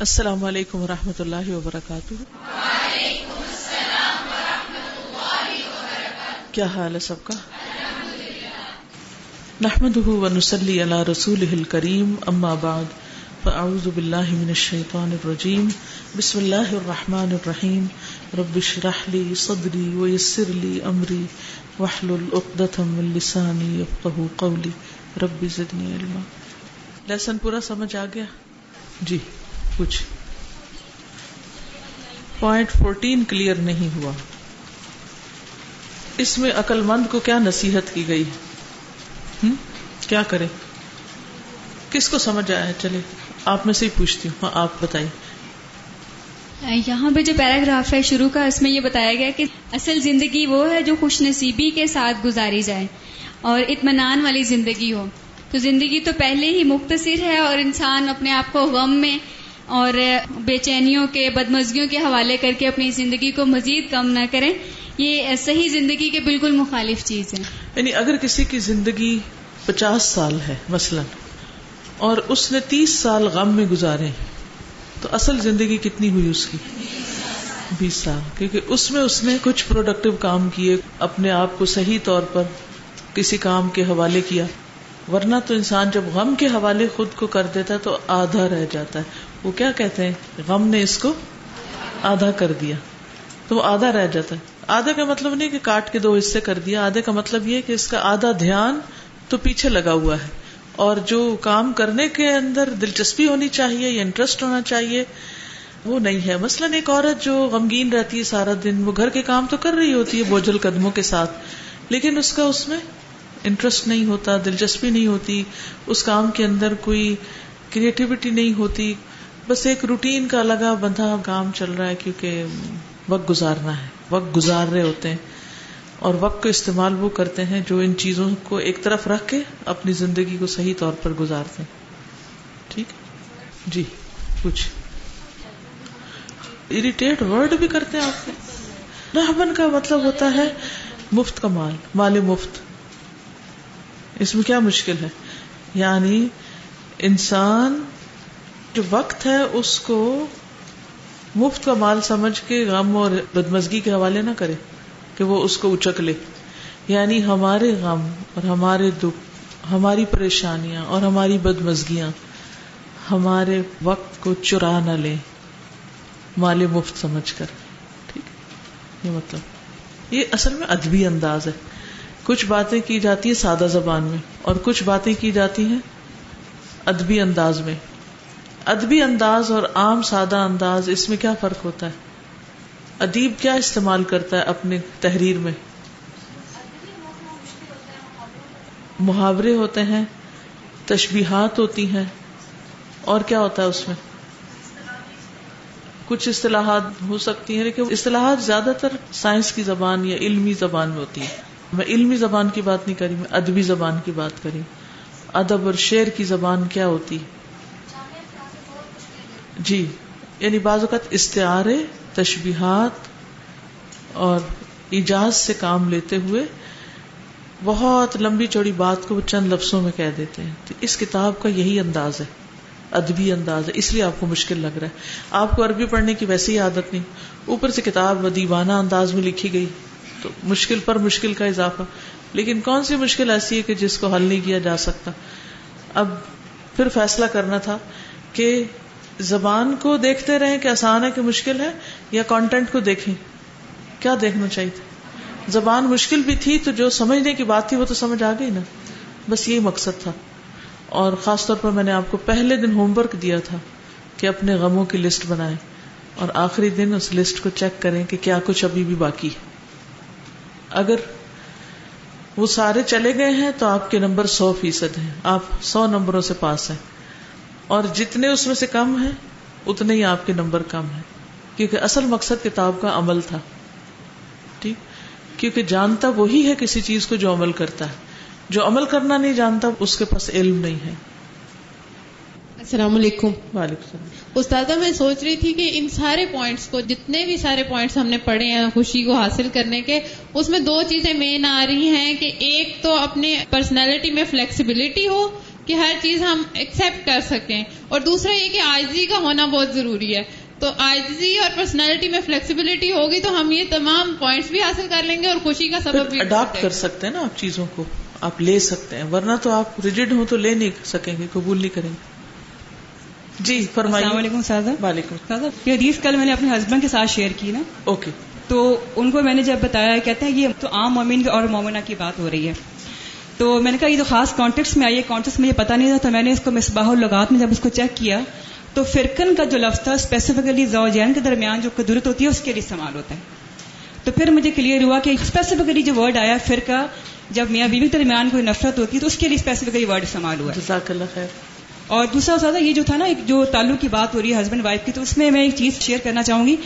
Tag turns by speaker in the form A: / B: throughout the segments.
A: السلام علیکم ورحمۃ اللہ و رحمۃ اللہ وبرکاتہ۔ کیا حال ہے سب کا؟ نحمد ونسلی علی رسول کریم اما بعد، فاعوذ باللہ من الشیطان الرجیم، بسم اللہ الرحمن الرحیم، رب اشرح لی صدری ویسر لی امری، واحلل عقدۃ من لسانی یفقهوا قولی، رب زدنی علما۔ لیسن پورا سمجھ آ گیا؟ جی۔ کچھ۔ پوائنٹ فورٹین کلیئر نہیں ہوا۔ اس میں عقل مند کو کیا نصیحت کی گئی کیا کرے کس کو سمجھ آیا چلے، آپ میں سے ہی پوچھتی ہوں۔ ہاں آپ بتائیے۔
B: یہاں پہ جو پیراگراف ہے شروع کا، اس میں یہ بتایا گیا کہ اصل زندگی وہ ہے جو خوش نصیبی کے ساتھ گزاری جائے اور اطمینان والی زندگی ہو۔ تو زندگی تو پہلے ہی مختصر ہے اور انسان اپنے آپ کو غم میں اور بے چینیوں کے بدمزگیوں کے حوالے کر کے اپنی زندگی کو مزید کم نہ کریں۔ یہ صحیح زندگی کے بالکل مخالف چیز ہے۔
A: یعنی اگر کسی کی زندگی پچاس سال ہے مثلا، اور اس نے تیس سال غم میں گزارے، تو اصل زندگی کتنی ہوئی اس کی؟ بیس سال۔ کیونکہ اس میں اس نے کچھ پروڈکٹیو کام کیے، اپنے آپ کو صحیح طور پر کسی کام کے حوالے کیا۔ ورنہ تو انسان جب غم کے حوالے خود کو کر دیتا ہے تو آدھا رہ جاتا ہے۔ وہ کیا کہتے ہیں؟ غم نے اس کو آدھا کر دیا۔ تو وہ آدھا رہ جاتا ہے۔ آدھا کا مطلب نہیں کہ کاٹ کے دو حصے کر دیا، آدھے کا مطلب یہ کہ اس کا آدھا دھیان تو پیچھے لگا ہوا ہے۔ اور جو کام کرنے کے اندر دلچسپی ہونی چاہیے یا انٹرسٹ ہونا چاہیے، وہ نہیں ہے۔ مثلاً ایک عورت جو غمگین رہتی ہے سارا دن، وہ گھر کے کام تو کر رہی ہوتی ہے بوجھل قدموں کے ساتھ، لیکن اس کا اس میں انٹرسٹ نہیں ہوتا، دلچسپی نہیں ہوتی، اس کام کے اندر کوئی کریٹیوٹی نہیں ہوتی بس ایک روٹین کا لگا بندھا کام چل رہا ہے کیونکہ وقت گزارنا ہے۔ وقت گزار رہے ہوتے ہیں اور وقت کو استعمال وہ کرتے ہیں جو ان چیزوں کو ایک طرف رکھ کے اپنی زندگی کو صحیح طور پر گزارتے ہیں۔ ٹھیک؟ جی کچھ۔ اریٹیٹ ورڈ بھی کرتے ہیں آپ۔ کو کا مطلب ہوتا ہے مفت کا مال مال مفت۔ اس میں کیا مشکل ہے؟ یعنی انسان جو وقت ہے اس کو مفت کا مال سمجھ کے غم اور بدمزگی کے حوالے نہ کرے کہ وہ اس کو اچک لے۔ یعنی ہمارے غم اور ہمارے دکھ، ہماری پریشانیاں اور ہماری بدمزگیاں ہمارے وقت کو چرا نہ لے مال مفت سمجھ کر۔ ٹھیک یہ مطلب۔ یہ اصل میں ادبی انداز ہے۔ کچھ باتیں کی جاتی ہیں سادہ زبان میں اور کچھ باتیں کی جاتی ہیں ادبی انداز میں۔ ادبی انداز اور عام سادہ انداز، اس میں کیا فرق ہوتا ہے؟ ادیب کیا استعمال کرتا ہے اپنی تحریر میں؟ محاورے ہوتے ہیں، تشبیہات ہوتی ہیں، اور کیا ہوتا ہے اس میں؟ کچھ اصطلاحات ہو سکتی ہیں، لیکن اصطلاحات زیادہ تر سائنس کی زبان یا علمی زبان میں ہوتی ہے میں علمی زبان کی بات نہیں کری میں ادبی زبان کی بات کری ادب اور شعر کی زبان کیا ہوتی جی یعنی بعض اوقات استعارے، تشبیہات اور ایجاز سے کام لیتے ہوئے بہت لمبی چوڑی بات کو وہ چند لفظوں میں کہہ دیتے ہیں۔ تو اس کتاب کا یہی انداز ہے، ادبی انداز ہے، اس لیے آپ کو مشکل لگ رہا ہے۔ آپ کو عربی پڑھنے کی ویسی عادت نہیں۔ اوپر سے کتاب دیوانہ انداز میں لکھی گئی، تو مشکل پر مشکل کا اضافہ۔ لیکن کون سی مشکل ایسی ہے کہ جس کو حل نہیں کیا جا سکتا؟ اب پھر فیصلہ کرنا تھا کہ زبان کو دیکھتے رہے کہ آسان ہے کہ مشکل ہے یا کانٹینٹ کو دیکھیں۔ کیا دیکھنا چاہیے تھا؟ زبان مشکل بھی تھی تو جو سمجھنے کی بات تھی وہ تو سمجھ آ گئی نا۔ بس یہی مقصد تھا۔ اور خاص طور پر میں نے آپ کو پہلے دن ہوم ورک دیا تھا کہ اپنے غموں کی لسٹ بنائے اور آخری دن اس لسٹ کو چیک کریں کہ کیا کچھ ابھی بھی باقی ہے۔ اگر وہ سارے چلے گئے ہیں تو آپ کے نمبر سو فیصد ہیں۔ آپ سو نمبروں سے پاس ہیں۔ اور جتنے اس میں سے کم ہیں اتنے ہی آپ کے نمبر کم ہیں۔ کیونکہ اصل مقصد کتاب کا عمل تھا۔ ٹھیک؟ کیونکہ جانتا وہی ہے کسی چیز کو جو عمل کرتا ہے۔ جو عمل کرنا نہیں جانتا اس کے پاس علم نہیں ہے۔
C: السلام علیکم۔
A: وعلیکم السلام۔
C: استاذہ میں سوچ رہی تھی کہ ان سارے پوائنٹس کو جتنے بھی سارے پوائنٹس ہم نے پڑھے ہیں خوشی کو حاصل کرنے کے اس میں دو چیزیں مین آ رہی ہیں کہ ایک تو اپنے پرسنالٹی میں فلیکسیبلٹی ہو کہ ہر چیز ہم ایکسپٹ کر سکیں۔ اور دوسرا یہ کہ آجزی کا ہونا بہت ضروری ہے۔ تو آجزی اور پرسنالٹی میں فلیکسیبلٹی ہوگی تو ہم یہ تمام پوائنٹس بھی حاصل کر لیں گے اور خوشی کا سبب بھی
A: اڈاپٹ کر سکتے ہیں نا آپ چیزوں کو۔ آپ لے سکتے ہیں۔ ورنہ تو آپ ریجڈ ہوں تو لے نہیں سکیں گے قبول نہیں کریں گے۔ جی فرمائیے۔
D: السلام علیکم سازا
A: وعلیکم
D: سازا یہ حدیث کل میں نے اپنے ہسبینڈ کے ساتھ شیئر کی نا۔
A: اوکے
D: تو ان کو میں نے جب بتایا کہتے ہیں یہ تو عام مومن اور مومنہ کی بات ہو رہی ہے۔ تو میں نے کہا یہ تو خاص کانٹیکٹس میں آئی ہے کانٹیکس مجھے پتا نہیں تھا تو میں نے اس کو مصباح الغات میں جب اس کو چیک کیا تو فرقن کا جو لفظ تھا اسپیسیفکلی زوجین کے درمیان جو قدرت ہوتی ہے اس کے لیے استعمال ہوتا ہے۔ تو پھر مجھے کلیئر ہوا کہ اسپیسیفکلی جو ورڈ آیا فرقہ جب میاں بیوی کے درمیان کوئی نفرت ہوتی ہے تو اس کے لیے اسپیسیفکلی ورڈ استعمال ہوا ہے۔
A: جزاک اللہ خیر۔
D: اور دوسرا زیادہ یہ جو تھا نا ایک جو تعلق کی بات ہو رہی ہے ہسبینڈ وائف کی تو اس میں میں ایک چیز شیئر کرنا چاہوں گی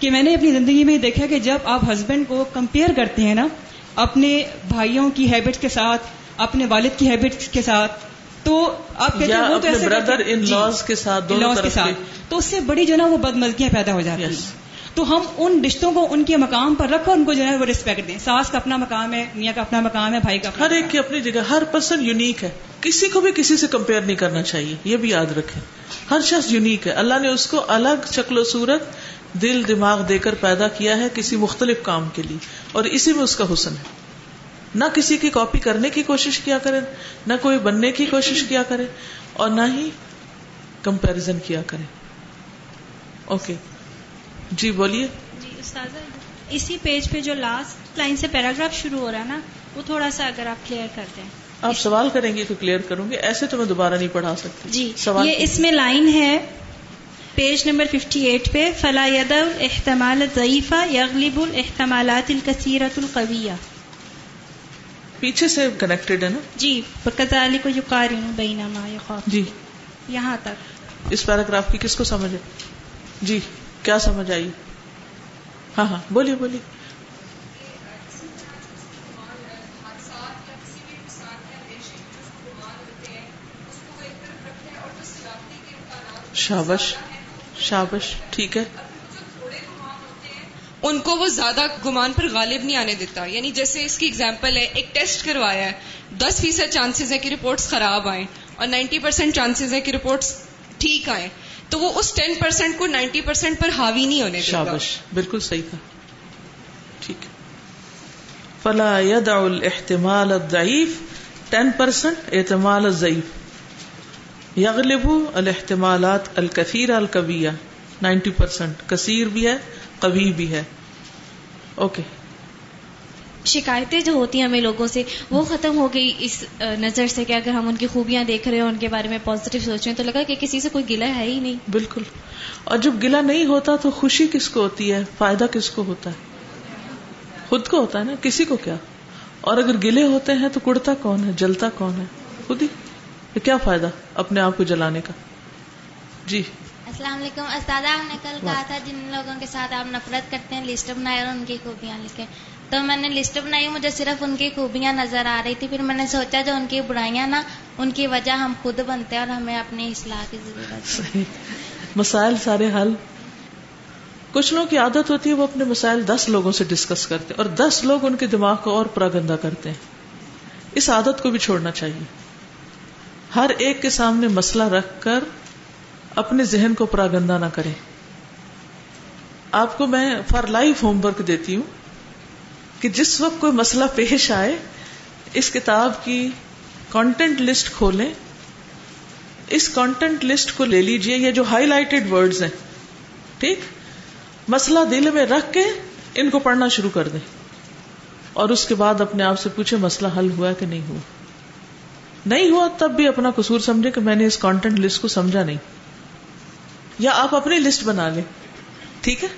D: کہ میں نے اپنی زندگی میں دیکھا کہ جب آپ ہسبینڈ کو کمپیئر کرتے ہیں نا اپنے بھائیوں کی ہیبٹ کے ساتھ اپنے والد کی ہیبٹ کے ساتھ تو آپ کہتے ہیں وہ تو ایسے
A: in
D: جی،
A: laws کے ساتھ دونوں
D: laws کے ساتھ۔ تو اس سے بڑی جو ہے نا وہ بدمزگیاں پیدا ہو جاتی. ہیں۔ تو ہم ان رشتوں کو ان کے مقام پر رکھ کر ان کو جو ہے وہ رسپیکٹ دیں۔ ساس کا اپنا مقام ہے میاں کا اپنا مقام ہے بھائی کا اپنا
A: ہر ایک کی اپنی جگہ ہر پرسن یونیک ہے۔ کسی کو بھی کسی سے کمپیئر نہیں کرنا چاہیے یہ بھی یاد رکھیں۔ ہر شخص یونیک ہے۔ اللہ نے اس کو الگ شکل و صورت دل دماغ دے کر پیدا کیا ہے کسی مختلف کام کے لیے۔ اور اسی میں اس کا حسن ہے۔ نہ کسی کی کاپی کرنے کی کوشش کیا کرے نہ کوئی بننے کی کوشش کیا کرے اور نہ ہی کمپیرزن کیا کرے۔ اوکے جی بولیے۔
E: جی استاذہ اسی پیج پہ جو لاسٹ لائن سے پیراگراف شروع ہو رہا ہے نا وہ تھوڑا سا اگر آپ کلیئر کر دیں۔
A: آپ سوال کریں گے تو کلیئر کروں گے ایسے تو میں دوبارہ نہیں پڑھا سکتی۔
E: جی
A: سوال
E: یہ اس میں لائن ہے پیج نمبر 58 پہ فلا ید ضعیفہ یغلب الاحتمالات الکثیرت القویہ
A: پیچھے سے کنیکٹڈ ہے نا؟
E: جی بکذالی کو یقارن بین ما یخاف
A: جی۔
E: یہاں تک۔
A: اس پیراگراف کی کس کو سمجھ ہے جی کیا سمجھ آئی؟ ہاں ہاں بولیے بولیے۔ شابش شابش ٹھیک ہے۔
F: ان کو وہ زیادہ گمان پر غالب نہیں آنے دیتا۔ یعنی جیسے اس کی اگزامپل ہے، ایک ٹیسٹ کروایا ہے۔ دس فیصد چانسز ہے کہ رپورٹس خراب آئیں اور نائنٹی پرسینٹ چانسز ہے کہ رپورٹس ٹھیک آئیں۔ تو وہ اس ٹین پرسینٹ کو نائنٹی پرسینٹ پر حاوی نہیں ہونے دیتا۔
A: شابش، بالکل صحیح تھا۔ ٹھیک فلا يدع الاحتمال الضعیف ٹین پرسینٹ احتمال الضعیف۔ یغلب الاحتمالات الکثیر القویہ۔ نائنٹی پرسینٹ کثیر بھی ہے۔ قوی بھی ہے۔ اوکے
G: شکایتیں جو ہوتی ہیں ہمیں لوگوں سے وہ ختم ہو گئی اس نظر سے کہ اگر ہم ان کی خوبیاں دیکھ رہے ہیں ان کے بارے میں پازیٹیو سوچ رہے ہیں تو لگا کہ کسی سے کوئی گلا ہے ہی نہیں۔
A: بالکل۔ اور جب گلا نہیں ہوتا تو خوشی کس کو ہوتی ہے؟ فائدہ کس کو ہوتا ہے؟ خود کو ہوتا ہے نا؟ کسی کو کیا؟ اور اگر گلے ہوتے ہیں تو کڑتا کون ہے؟ جلتا کون ہے؟ خود ہی۔ کیا فائدہ اپنے آپ کو جلانے کا؟ جی۔
H: السلام علیکم۔ استاد آپ نے کل کہا تھا جن لوگوں کے ساتھ آپ نفرت کرتے ہیں، لسٹ بنائے اور ان کی خوبیاں لکھے تو میں نے لسٹ بنائی، مجھے صرف ان کی خوبیاں نظر آ رہی تھی۔ پھر میں نے سوچا، جو ان کی برائیاں نا، ان کی وجہ ہم خود بنتے ہیں اور ہمیں اپنی اصلاح کی ضرورت ہے۔
A: مسائل سارے حل۔ کچھ لوگوں کی عادت ہوتی ہے، وہ اپنے مسائل دس لوگوں سے ڈسکس کرتے ہیں اور دس لوگ ان کے دماغ کو اور پراگندہ کرتے ہیں۔ اس عادت کو بھی چھوڑنا چاہیے۔ ہر ایک کے سامنے مسئلہ رکھ کر اپنے ذہن کو پراگندہ نہ کریں۔ آپ کو میں فار لائف ہوم ورک دیتی ہوں کہ جس وقت کوئی مسئلہ پیش آئے، اس کتاب کی کانٹینٹ لسٹ کھولیں۔ اس کانٹینٹ لسٹ کو لے لیجیے، یہ جو ہائی لائٹڈ ورڈز ہیں۔ ٹھیک؟ مسئلہ دل میں رکھ کے ان کو پڑھنا شروع کر دیں۔ اور اس کے بعد اپنے آپ سے پوچھے مسئلہ حل ہوا کہ نہیں ہوا؟ نہیں ہوا تب بھی اپنا قصور سمجھے کہ میں نے اس کانٹینٹ لسٹ کو سمجھا نہیں۔ یا آپ اپنی لسٹ بنا لیں۔ ٹھیک ہے؟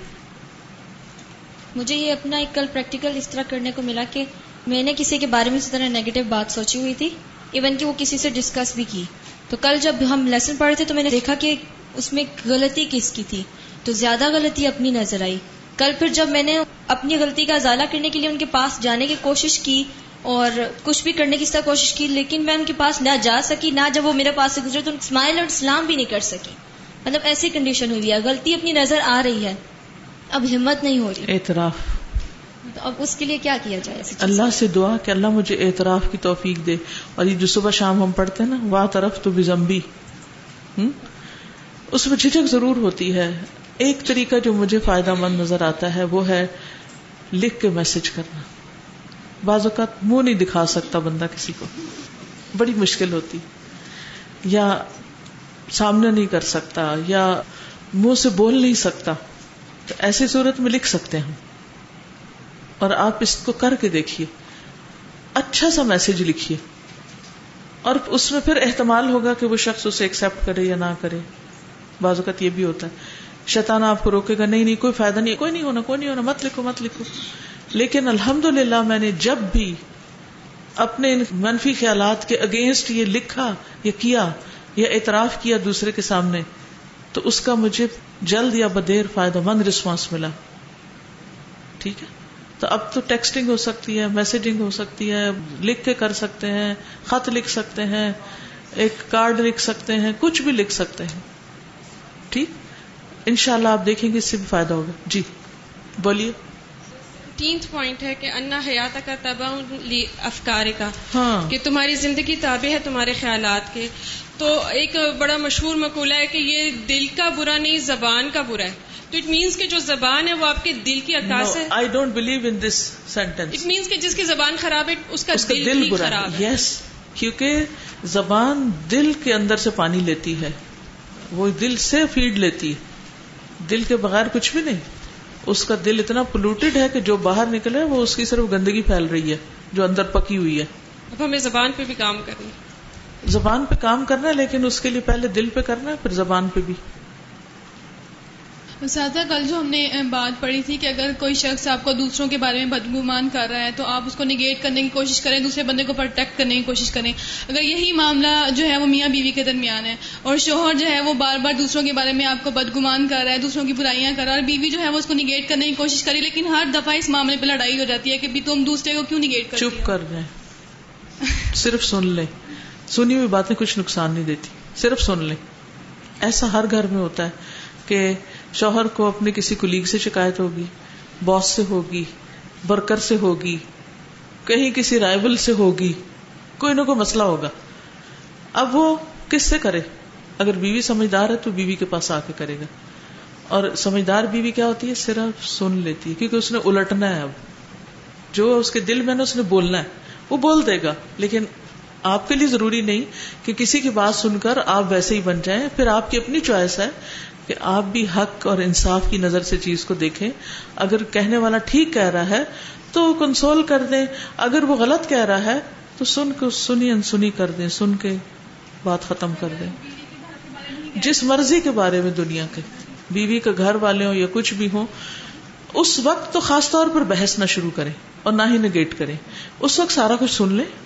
I: مجھے یہ اپنا ایک کل پریکٹیکل اس طرح کرنے کو ملا کہ میں نے کسی کے بارے میں اس طرح نیگیٹو بات سوچی ہوئی تھی ایون کہ وہ کسی سے ڈسکس بھی کی۔ تو کل جب ہم لیسن پڑھے تھے تو میں نے دیکھا کہ اس میں غلطی کس کی تھی۔ تو زیادہ غلطی اپنی نظر آئی۔ کل پھر جب میں نے اپنی غلطی کا ازالہ کرنے کے لیے ان کے پاس جانے کی کوشش کی اور کچھ بھی کرنے کی اس طرح کوشش کی، لیکن میں ان کے پاس نہ جا سکی، نہ جب وہ میرے پاس سے گزرے تو اسمائل اور اسلام بھی نہیں کر سکی۔ مطلب ایسی کنڈیشن ہوئی ہے غلطی اپنی نظر آ رہی ہے۔ اب ہمت نہیں ہو رہی۔
A: اعتراف۔
I: اب اس کے لیے کیا کیا جائے؟
A: اللہ سے دعا کہ اللہ مجھے اعتراف کی توفیق دے۔ اور یہ جو صبح شام ہم پڑھتے ہیں نا واہ طرف تو بزمبی۔ اس میں جھجک ضرور ہوتی ہے۔ ایک طریقہ جو مجھے فائدہ مند نظر آتا ہے وہ ہے لکھ کے میسج کرنا۔ بعض اوقات منہ نہیں دکھا سکتا بندہ کسی کو۔ بڑی مشکل ہوتی۔ یا سامنے نہیں کر سکتا یا منہ سے بول نہیں سکتا، تو ایسی صورت میں لکھ سکتے ہیں۔ اور آپ اس کو کر کے دیکھیے۔ اچھا سا میسج لکھیے۔ اور اس میں پھر احتمال ہوگا کہ وہ شخص اسے ایکسپٹ کرے یا نہ کرے۔ بعض اوقات یہ بھی ہوتا ہے۔ شیطان آپ کو روکے گا، نہیں نہیں، کوئی فائدہ نہیں، کوئی نہیں ہونا، کوئی نہیں ہونا، مت لکھو مت لکھو۔ لیکن الحمد للہ میں نے جب بھی اپنے منفی خیالات کے اگینسٹ یہ لکھا یا کیا یا اعتراف کیا دوسرے کے سامنے تو اس کا مجھے جلد یا بدیر فائدہ مند رسپانس ملا۔ ٹھیک ہے؟ تو اب تو ٹیکسٹنگ ہو سکتی ہے میسجنگ ہو سکتی ہے لکھ کے کر سکتے ہیں خط لکھ سکتے ہیں ایک کارڈ لکھ سکتے ہیں کچھ بھی لکھ سکتے ہیں۔ ٹھیک؟ ان شاء اللہ آپ دیکھیں گے اس سے بھی فائدہ ہوگا۔ جی بولیے۔
J: تینتھ پوائنٹ ہے کہ انا حیات کا تبا افکار کا
A: ہاں۔
J: کہ تمہاری زندگی تابع ہے تمہارے خیالات کے۔ تو ایک بڑا مشہور مقولہ ہے کہ یہ دل کا برا نہیں زبان کا برا ہے۔ تو اٹ مینس کہ جو زبان ہے وہ آپ کے دل کی عکاس ہے۔
A: I don't believe in this sentence
J: it means کہ جس کی زبان خراب ہے اس کا
A: اس
J: دل
A: دل برا
J: خراب ہے۔
A: یس کیونکہ زبان دل کے اندر سے پانی لیتی ہے۔ وہ دل سے فیڈ لیتی ہے۔ دل کے بغیر کچھ بھی نہیں۔ اس کا دل اتنا پولوٹیڈ ہے کہ جو باہر نکلے وہ اس کی صرف گندگی پھیل رہی ہے جو اندر پکی ہوئی ہے۔
J: اب ہمیں زبان پہ بھی کام کرنا ہے۔
A: زبان پہ کام کرنا ہے لیکن اس کے لیے پہلے دل پہ کرنا ہے پھر زبان پہ بھی۔
C: اساتذہ کل جو ہم نے بات پڑھی تھی کہ اگر کوئی شخص آپ کو دوسروں کے بارے میں بدگمان کر رہا ہے تو آپ اس کو نگیٹ کرنے کی کوشش کریں دوسرے بندے کو پروٹیکٹ کرنے کی کوشش کریں۔ اگر یہی معاملہ جو ہے وہ میاں بیوی کے درمیان ہے اور شوہر جو ہے وہ بار بار دوسروں کے بارے میں آپ کو بدگمان کر رہا ہے دوسروں کی برائیاں کر رہا ہے اور بیوی جو ہے وہ اس کو نگیٹ کرنے کی کوشش کری لیکن ہر دفعہ اس معاملے پہ لڑائی ہو جاتی ہے کہ تم دوسرے کو کیوں نگیٹ کر
A: چپ کر رہے صرف سن لیں۔ سنی ہوئی باتیں کچھ نقصان نہیں دیتی، صرف سن لیں۔ ایسا ہر گھر میں ہوتا ہے کہ شوہر کو اپنے کسی کلیگ سے شکایت ہوگی باس سے ہوگی برکر سے ہوگی، کہیں کسی رائبل سے ہوگی، کوئی نہ کوئی مسئلہ ہوگا۔ اب وہ کس سے کرے؟ اگر بیوی سمجھدار ہے تو بیوی کے پاس آ کے کرے گا۔ اور سمجھدار بیوی کیا ہوتی ہے؟ صرف سن لیتی ہے، کیونکہ اس نے الٹنا ہے اب۔ جو اس کے دل میں نا، اس نے بولنا ہے، وہ بول دے گا، لیکن آپ کے لیے ضروری نہیں کہ کسی کی بات سن کر آپ ویسے ہی بن جائیں، پھر آپ کی اپنی چوائس ہے کہ آپ بھی حق اور انصاف کی نظر سے چیز کو دیکھیں۔ اگر کہنے والا ٹھیک کہہ رہا ہے تو کنسول کر دیں، اگر وہ غلط کہہ رہا ہے تو سن کے سنی انسنی کر دیں، سن کے بات ختم کر دیں۔ جس مرضی کے بارے میں دنیا کے بیوی کے گھر والے ہوں یا کچھ بھی ہوں، اس وقت تو خاص طور پر بحث نہ شروع کریں اور نہ ہی نگیٹ کریں۔ اس وقت سارا کچھ سن لیں۔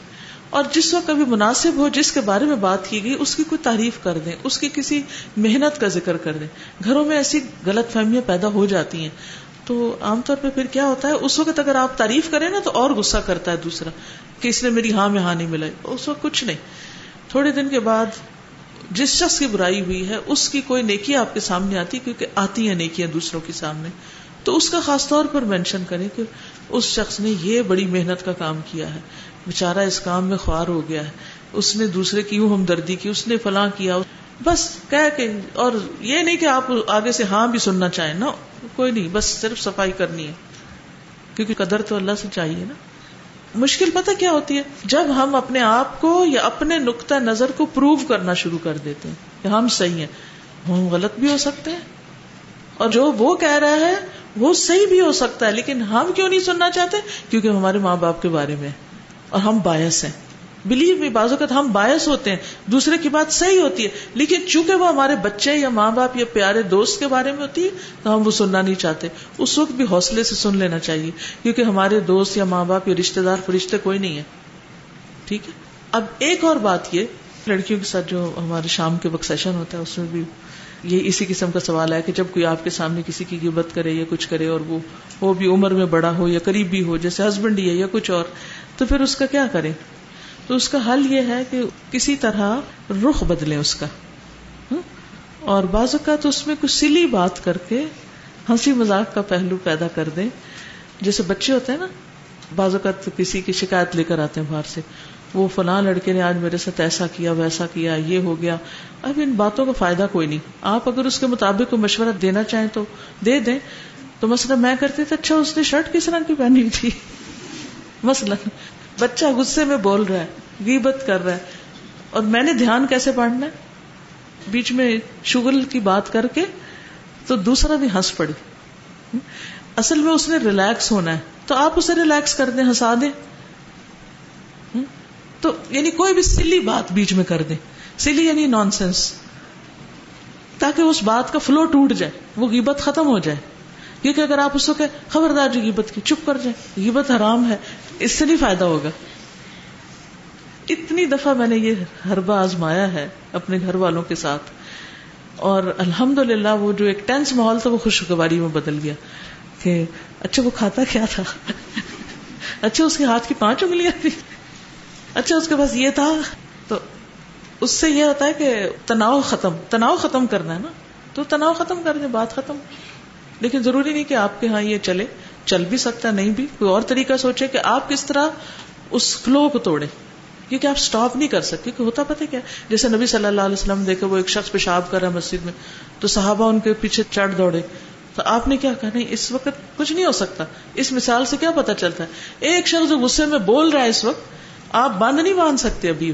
A: اور جس وقت کبھی مناسب ہو، جس کے بارے میں بات کی گئی، اس کی کوئی تعریف کر دیں، اس کی کسی محنت کا ذکر کر دیں۔ گھروں میں ایسی غلط فہمیاں پیدا ہو جاتی ہیں۔ تو عام طور پہ پھر کیا ہوتا ہے؟ اس وقت اگر آپ تعریف کریں نا، تو اور غصہ کرتا ہے دوسرا کہ اس نے میری ہاں میں ہاں نہیں ملائی۔ اس وقت کچھ نہیں۔ تھوڑے دن کے بعد جس شخص کی برائی ہوئی ہے، اس کی کوئی نیکی آپ کے سامنے آتی، کیونکہ آتی ہیں نیکیاں دوسروں کے سامنے۔ تو اس کا خاص طور پر مینشن کریں کہ اس شخص نے یہ بڑی محنت کا کام کیا ہے۔ بےچارا اس کام میں خوار ہو گیا ہے۔ اس نے دوسرے کی یوں ہمدردی کی، اس نے فلاں کیا۔ بس کہہ کے، اور یہ نہیں کہ آپ آگے سے ہاں بھی سننا چاہیں نا کوئی نہیں، بس صرف صفائی کرنی ہے۔ کیونکہ قدر تو اللہ سے چاہیے نا۔ مشکل پتہ کیا ہوتی ہے؟ جب ہم اپنے آپ کو یا اپنے نقطۂ نظر کو پروو کرنا شروع کر دیتے ہیں کہ ہم صحیح ہیں۔ ہم غلط بھی ہو سکتے ہیں۔ اور جو وہ کہہ رہا ہے، وہ صحیح بھی ہو سکتا ہے، لیکن ہم کیوں نہیں سننا چاہتے؟ کیونکہ ہمارے ماں باپ کے بارے میں اور ہم باعث ہیں۔ بلیو میں بازو کا ہم باعث ہوتے ہیں۔ دوسرے کی بات صحیح ہوتی ہے۔ لیکن چونکہ وہ ہمارے بچے یا ماں باپ یا پیارے دوست کے بارے میں ہوتی ہے، تو ہم وہ سننا نہیں چاہتے۔ اس وقت بھی حوصلے سے سن لینا چاہیے۔ کیونکہ ہمارے دوست یا ماں باپ یا رشتے دار فرشتے کوئی نہیں ہے۔ ٹھیک ہے؟ اب ایک اور بات یہ، لڑکیوں کے ساتھ جو ہمارے شام کے وقت سیشن ہوتا ہے، اس میں بھی یہ اسی قسم کا سوال ہے کہ جب کوئی آپ کے سامنے کسی کی قبت کرے یا کچھ کرے اور وہ وہ بھی عمر میں بڑا ہو یا قریبی ہو، جیسے ہسبینڈ ہی ہے یا کچھ اور، تو پھر اس کا کیا کریں؟ تو اس کا حل یہ ہے کہ کسی طرح رخ بدلے اس کا اور بعض اوقات اس میں کچھ سلی بات کر کے ہنسی مذاق کا پہلو پیدا کر دیں۔ جیسے بچے ہوتے ہیں نا، بعض اوقات کسی کی شکایت لے کر آتے ہیں باہر سے۔ وہ فلاں لڑکے نے آج میرے ساتھ ایسا کیا، ویسا کیا، یہ ہو گیا۔ اب ان باتوں کا فائدہ کوئی نہیں۔ آپ اگر اس کے مطابق کوئی مشورہ دینا چاہیں تو دے دیں۔ تو مسئلہ میں کرتی تھی اچھا اس نے شرٹ کس رنگ کی پہنی ہوئی تھی؟ مسئلہ۔ بچہ غصے میں بول رہا ہے، غیبت کر رہا ہے۔ اور میں نے دھیان کیسے پڑھنا ہے؟ بیچ میں شغل کی بات کر کے تو دوسرا بھی ہنس پڑی۔ اصل میں اس نے ریلیکس ہونا ہے۔ تو آپ اسے ریلیکس کر دیں، ہنسا دیں۔ تو یعنی کوئی بھی سلی بات بیچ میں کر دیں سلی یعنی نان سینس تاکہ اس بات کا فلو ٹوٹ جائے، وہ غیبت ختم ہو جائے۔ کیونکہ اگر آپ اس کو کہ خبردار جو غیبت کی، چپ کر جائے۔ غیبت حرام ہے، اس سے نہیں فائدہ ہوگا۔ اتنی دفعہ میں نے یہ ہربا آزمایا ہے اپنے گھر والوں کے ساتھ۔ اور الحمد للہ وہ جو ایک ٹینس ماحول تھا، وہ خوشگواری میں بدل گیا کہ اچھا وہ کھاتا کیا تھا؟ اچھا اس کے ہاتھ کی پانچ انگلیاں تھی اچھا اس کے پاس یہ تھا، تو اس سے یہ ہوتا ہے کہ تناؤ ختم تناؤ ختم کرنا ہے نا۔ تو تناؤ ختم کر دیں بات ختم۔ لیکن ضروری نہیں کہ آپ کے ہاں یہ چلے، چل بھی سکتا نہیں بھی۔ کوئی اور طریقہ سوچے کہ آپ کس طرح اس فلو کو توڑے۔ کیونکہ آپ اسٹاپ نہیں کر سکتے کہ ہوتا پتہ کیا؟ جیسے نبی صلی اللہ علیہ وسلم دیکھے وہ ایک شخص پیشاب کر رہا ہے مسجد میں، تو صحابہ ان کے پیچھے چڑھ دوڑے۔ تو آپ نے کیا کہا؟ نہیں، اس وقت کچھ نہیں ہو سکتا۔ اس مثال سے کیا پتا چلتا ہے؟ ایک شخص جو غصے میں بول رہا ہے اس وقت آپ بند نہیں باندھ سکتے ابھی۔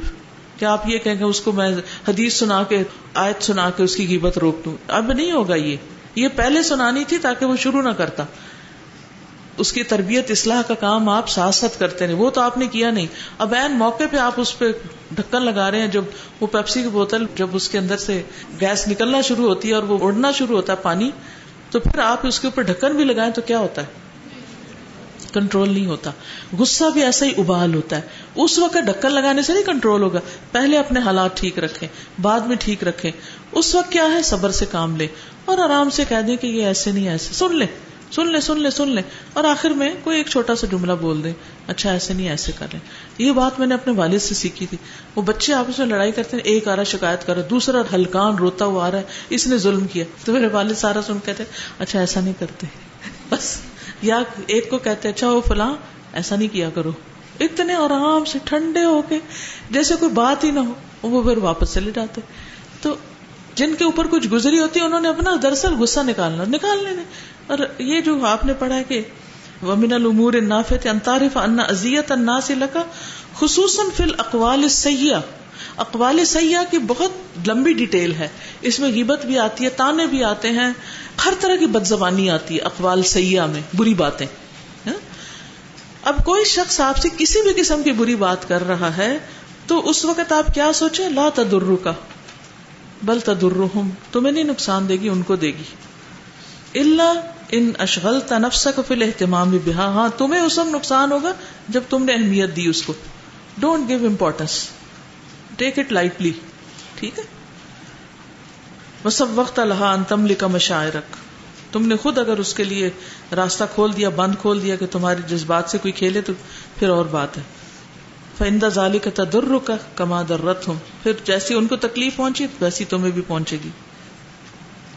A: کیا آپ یہ کہیں گے اس کو میں حدیث سنا کے، آیت سنا کے اس کی قیمت روک دوں؟ اب نہیں ہوگا یہ۔ یہ پہلے سنانی تھی تاکہ وہ شروع نہ کرتا۔ اس کی تربیت، اصلاح کا کام آپ ساتھ ساتھ کرتے نہیں وہ تو آپ نے کیا نہیں۔ اب این موقع پہ آپ اس پہ ڈھکن لگا رہے ہیں۔ جب وہ پیپسی کی بوتل جب اس کے اندر سے گیس نکلنا شروع ہوتی ہے اور وہ اڑنا شروع ہوتا ہے پانی، تو پھر آپ اس کے اوپر ڈھکن بھی لگائیں تو کیا ہوتا ہے؟ کنٹرول نہیں ہوتا۔ غصہ بھی ایسا ہی ابال ہوتا ہے۔ اس وقت ڈھکن لگانے سے نہیں کنٹرول ہوگا۔ پہلے اپنے حالات ٹھیک رکھیں، بعد میں ٹھیک رکھیں۔ اس وقت کیا ہے؟ صبر سے کام لے اور آرام سے کہہ دیں کہ یہ ایسے نہیں، ایسے۔ سن لیں سن لیں سن لیں سن لیں۔ اور آخر میں کوئی ایک چھوٹا سا جملہ بول دیں۔ اچھا ایسے نہیں، ایسے کر لیں۔ یہ بات میں نے اپنے والد سے سیکھی تھی۔ وہ بچے آپس میں لڑائی کرتے ہیں، ایک آ رہا شکایت کر رہا دوسرا ہلکان روتا ہوا آ رہا ہے۔ اس نے ظلم کیا۔ تو میرے والد سارا سن کہتے اچھا ایسا نہیں کرتے۔ بس۔ یا ایک کو کہتے اچھا وہ فلاں، ایسا نہیں کیا کرو۔ اتنے آرام سے، ٹھنڈے ہو کے، جیسے کوئی بات ہی نہ ہو، وہ پھر واپس چلے جاتے۔ تو جن کے اوپر کچھ گزری ہوتی ہے، انہوں نے اپنا دراصل غصہ نکالنا نکال لینے اور یہ جو آپ نے پڑھا ہے کہ ومن الامور النافت انتارف ان ازیت الناس لکا خصوصاً فی الاقوال سیاح اقوال سیاح کی بہت لمبی ڈیٹیل ہے۔ اس میں غیبت بھی آتی ہے، تانے بھی آتے ہیں۔ ہر طرح کی بد زبانی آتی ہے اقوال سیاح میں، بری باتیں۔ ہاں؟ اب کوئی شخص آپ سے کسی بھی قسم کی بری بات کر رہا ہے تو اس وقت آپ کیا سوچیں؟ لا تدرو کا بل تدرہم، تمہیں نہیں نقصان دے گی، ان کو دے گی۔ اللہ ان اشغل تنفس کو فل اہتمام بھی بہا ہاں تمہیں اس وقت نقصان ہوگا جب تم نے اہمیت دی اس کو۔ Don't give importance take it lightly ٹھیک ہے؟ وہ سب وقت اللہ انتم کا مشاعرک تم نے خود اگر اس کے لیے راستہ کھول دیا، بند کھول دیا کہ تمہارے جذبات سے کوئی کھیلے تو پھر اور بات ہے۔ فائندہ ظالی کا تدر کا کما درت ہوں پھر جیسی ان کو تکلیف پہنچی، ویسی تمہیں بھی پہنچے گی۔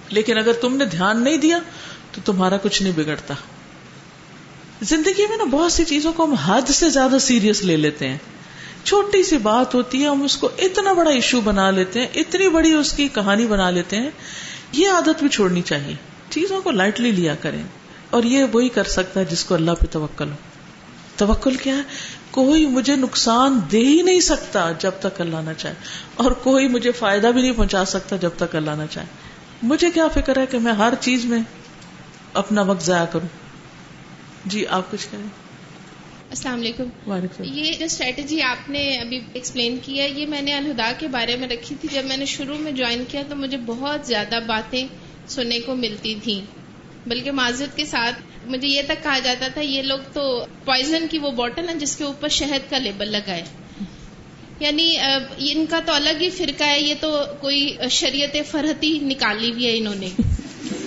A: لیکن اگر تم نے دھیان نہیں دیا، تو تمہارا کچھ نہیں بگڑتا۔ زندگی میں نا بہت سی چیزوں کو ہم حد سے زیادہ سیریس لے لیتے ہیں۔ چھوٹی سی بات ہوتی ہے، ہم اس کو اتنا بڑا ایشو بنا لیتے ہیں، اتنی بڑی اس کی کہانی بنا لیتے ہیں، یہ عادت بھی چھوڑنی چاہیے۔ چیزوں کو لائٹلی لیا کریں اور یہ وہی کر سکتا ہے جس کو اللہ پہ توکل ہو۔ توکل کیا ہے؟ کوئی مجھے نقصان دے ہی نہیں سکتا جب تک اللہ نہ چاہے، اور کوئی مجھے فائدہ بھی نہیں پہنچا سکتا جب تک اللہ نہ چاہے۔ مجھے کیا فکر ہے کہ میں ہر چیز میں اپنا وقت ضائع کروں؟ جی آپ کچھ کریں
K: السلام علیکم۔ یہ جو اسٹریٹجی آپ نے ابھی ایکسپلین کی ہے یہ میں نے الہدا کے بارے میں رکھی تھی۔ جب میں نے شروع میں جوائن کیا تو مجھے بہت زیادہ باتیں سننے کو ملتی تھیں۔ بلکہ معذرت کے ساتھ مجھے یہ تک کہا جاتا تھا یہ لوگ تو پوائزن کی وہ بوٹل ہے جس کے اوپر شہد کا لیبل لگائے یعنی ان کا تو الگ ہی فرقہ ہے یہ تو کوئی شریعت فرحتی نکالی ہوئی ہے انہوں نے۔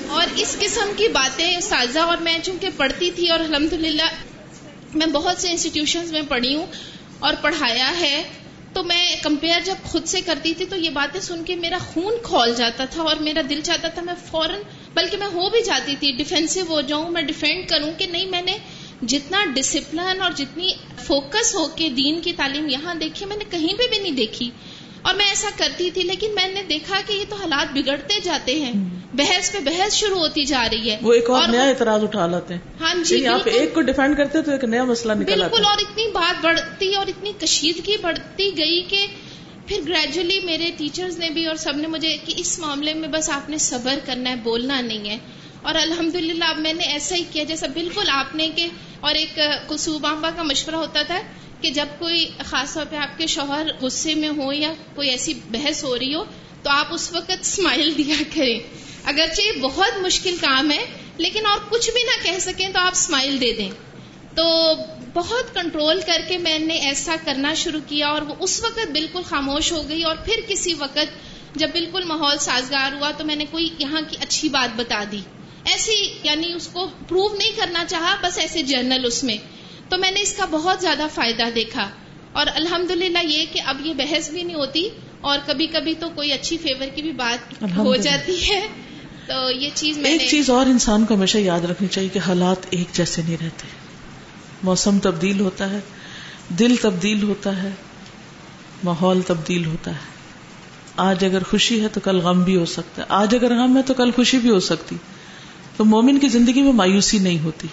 K: اور اس قسم کی باتیں سازہ اور میں چونکہ پڑھتی تھی اور الحمد میں بہت سے انسٹیٹیوشن میں پڑھی ہوں اور پڑھایا ہے، تو میں کمپیئر جب خود سے کرتی تھی تو یہ باتیں سن کے میرا خون کھول جاتا تھا اور میرا دل چاہتا تھا میں فوراً، بلکہ میں ہو بھی جاتی تھی ڈیفینسو ہو جاؤں، میں ڈیفینڈ کروں کہ نہیں، میں نے جتنا ڈسپلن اور جتنی فوکس ہو کے دین کی تعلیم یہاں دیکھی، میں نے کہیں پہ بھی نہیں دیکھی۔ اور میں ایسا کرتی تھی، لیکن میں نے دیکھا کہ یہ تو حالات بگڑتے جاتے ہیں۔ بحث پہ بحث شروع ہوتی جا رہی ہے
A: وہ ایک اور نیا اعتراض اٹھا لاتے ہیں۔
K: ہاں جی
A: یعنی آپ ایک کو ڈیفینڈ کرتے تو ایک نیا مسئلہ نکل
K: بالکل اور اتنی بات بڑھتی اور اتنی کشیدگی بڑھتی گئی کہ پھر گریجولی میرے ٹیچرز نے بھی اور سب نے مجھے کہ اس معاملے میں بس آپ نے صبر کرنا ہے بولنا نہیں ہے۔ اور الحمد للہ اب میں نے ایسا ہی کیا جیسا بالکل آپ نے کہ اور ایک قصوب آمبا کا مشورہ ہوتا تھا کہ جب کوئی خاص طور پہ آپ کے شوہر غصے میں ہو یا کوئی ایسی بحث ہو رہی ہو تو آپ اس وقت اسمائل دیا کریں۔ اگرچہ یہ بہت مشکل کام ہے لیکن اور کچھ بھی نہ کہہ سکیں تو آپ اسمائل دے دیں۔ تو بہت کنٹرول کر کے میں نے ایسا کرنا شروع کیا اور وہ اس وقت بالکل خاموش ہو گئی اور پھر کسی وقت جب بالکل ماحول سازگار ہوا تو میں نے کوئی یہاں کی اچھی بات بتا دی۔ ایسی یعنی اس کو پروو نہیں کرنا چاہا بس ایسے جرنل اس میں۔ تو میں نے اس کا بہت زیادہ فائدہ دیکھا۔ اور الحمد یہ کہ اب یہ بحث بھی نہیں ہوتی اور کبھی کبھی تو کوئی اچھی فیور کی بھی بات ہو جاتی ہے۔ تو یہ چیز میں
A: ایک چیز اور انسان کو ہمیشہ یاد رکھنی چاہیے کہ حالات ایک جیسے نہیں رہتے۔ موسم تبدیل ہوتا ہے دل تبدیل ہوتا ہے ماحول تبدیل ہوتا ہے۔ آج اگر خوشی ہے تو کل غم بھی ہو سکتا ہے۔ آج اگر غم ہے تو کل خوشی بھی ہو سکتی۔ تو مومن کی زندگی میں مایوسی نہیں ہوتی۔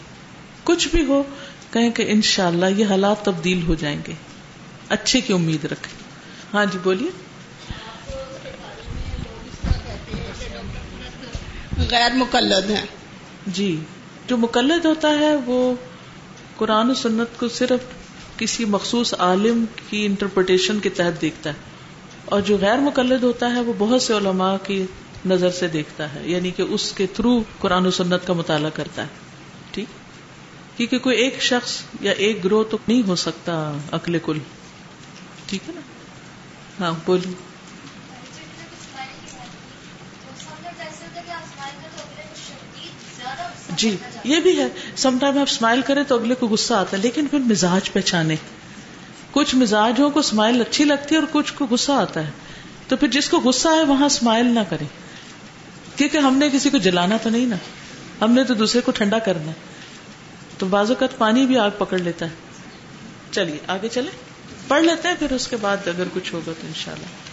A: کچھ بھی ہو کہیں کہ انشاءاللہ یہ حالات تبدیل ہو جائیں گے۔ اچھے کی امید رکھیں۔ ہاں جی بولیے۔
L: غیر مقلد ہیں۔
A: جی جو مقلد ہوتا ہے، وہ قرآن و سنت کو صرف کسی مخصوص عالم کی انٹرپریٹیشن کے تحت دیکھتا ہے۔ اور جو غیر مقلد ہوتا ہے، وہ بہت سے علماء کی نظر سے دیکھتا ہے۔ یعنی کہ اس کے تھرو قرآن و سنت کا مطالعہ کرتا ہے۔ ٹھیک؟ کیونکہ کوئی ایک شخص یا ایک گروہ تو نہیں ہو سکتا اکلے کل۔ ٹھیک ہے نا؟ ہاں بولیے۔ جی یہ بھی ہے۔ سم ٹائم آپ اسمائل کریں تو اگلے کو غصہ آتا ہے، لیکن پھر مزاج پہچانے۔ کچھ مزاجوں کو اسمائل اچھی لگتی ہے اور کچھ کو غصہ آتا ہے۔ تو پھر جس کو غصہ ہے، وہاں اسمائل نہ کرے کیونکہ ہم نے کسی کو جلانا تو نہیں نا۔ ہم نے تو دوسرے کو ٹھنڈا کرنا تو بعض اوقات پانی بھی آگ پکڑ لیتا ہے۔ چلیے، آگے چلے پڑھ لیتے ہیں، پھر اس کے بعد اگر کچھ ہوگا تو انشاءاللہ۔